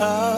Oh.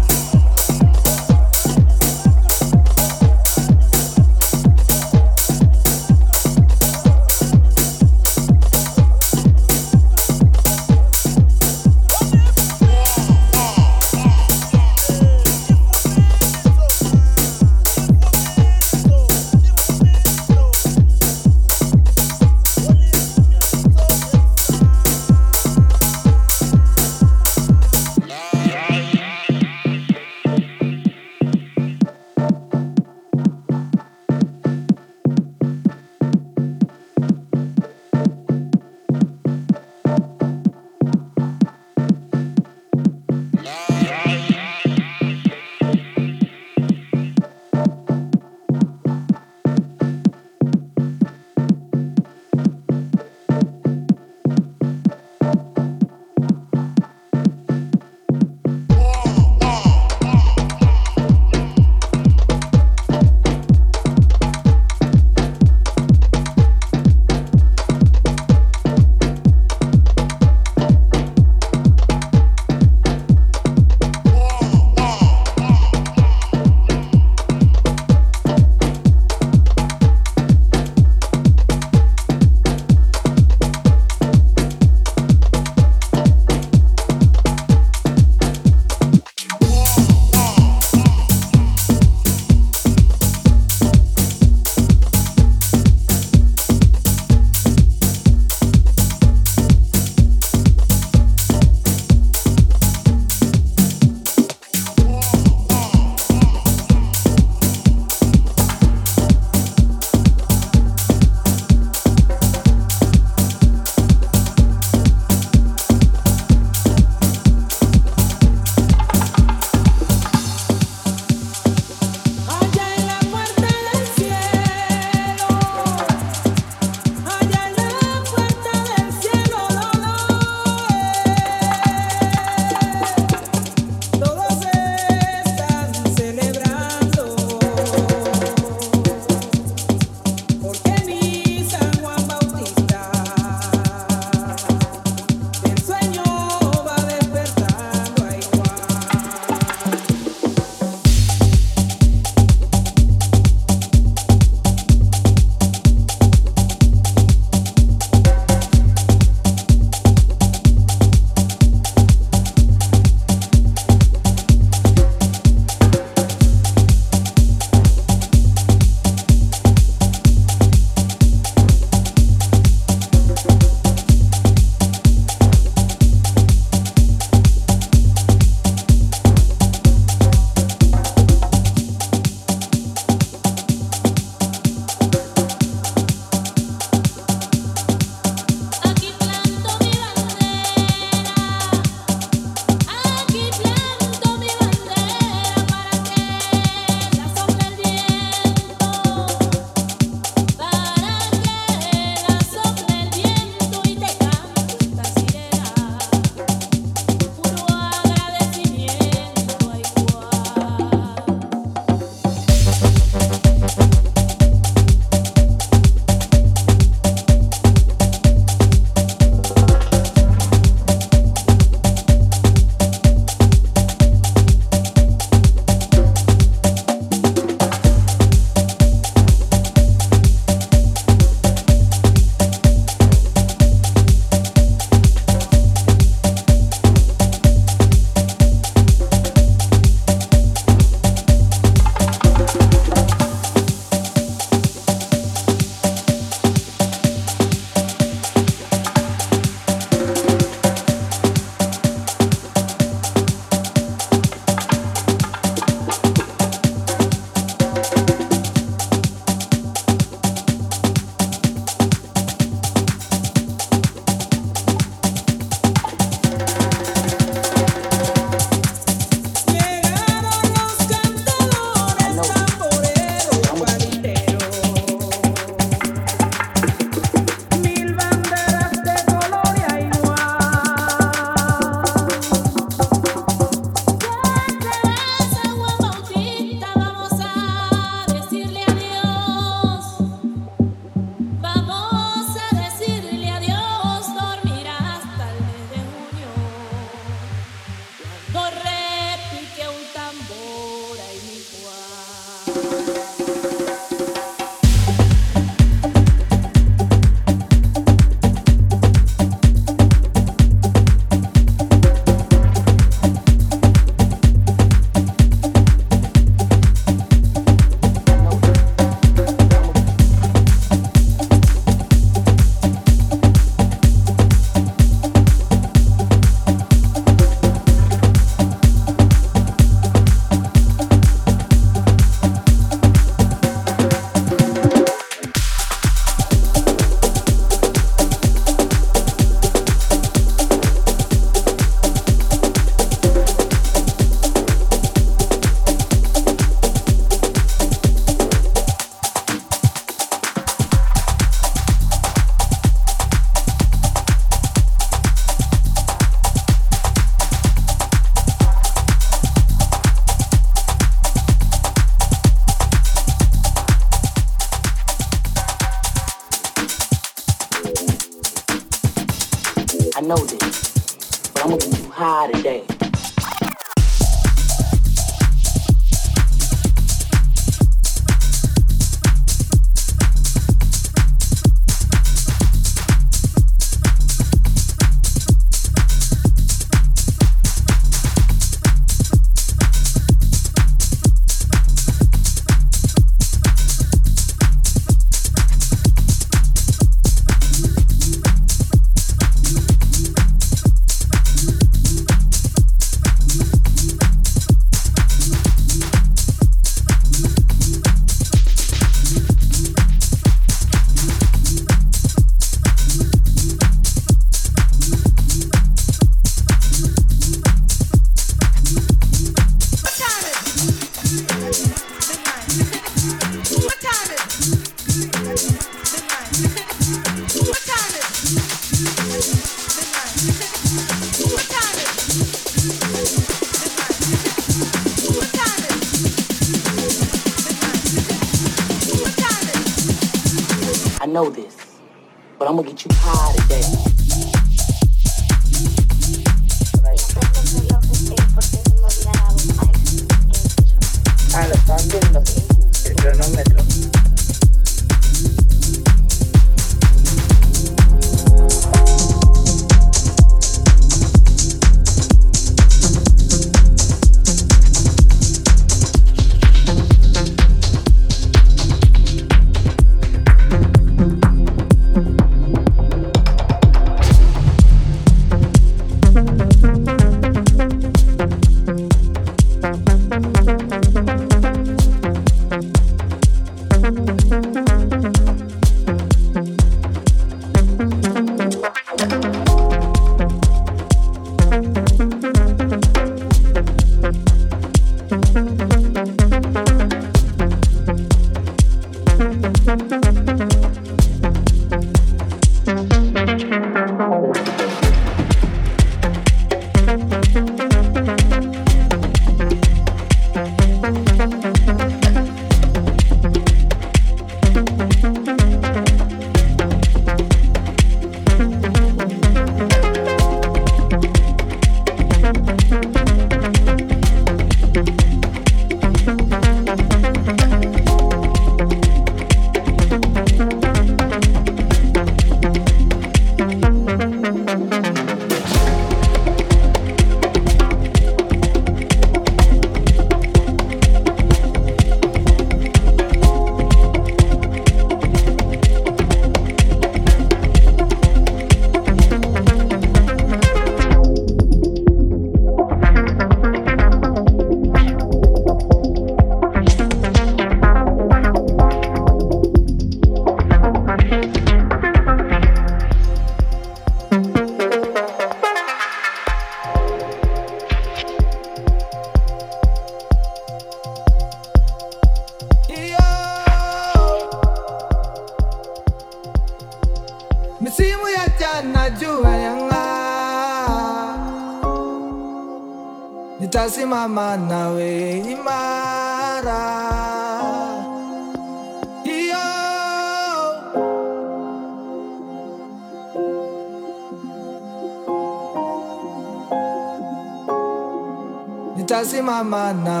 Nitasimama mind imara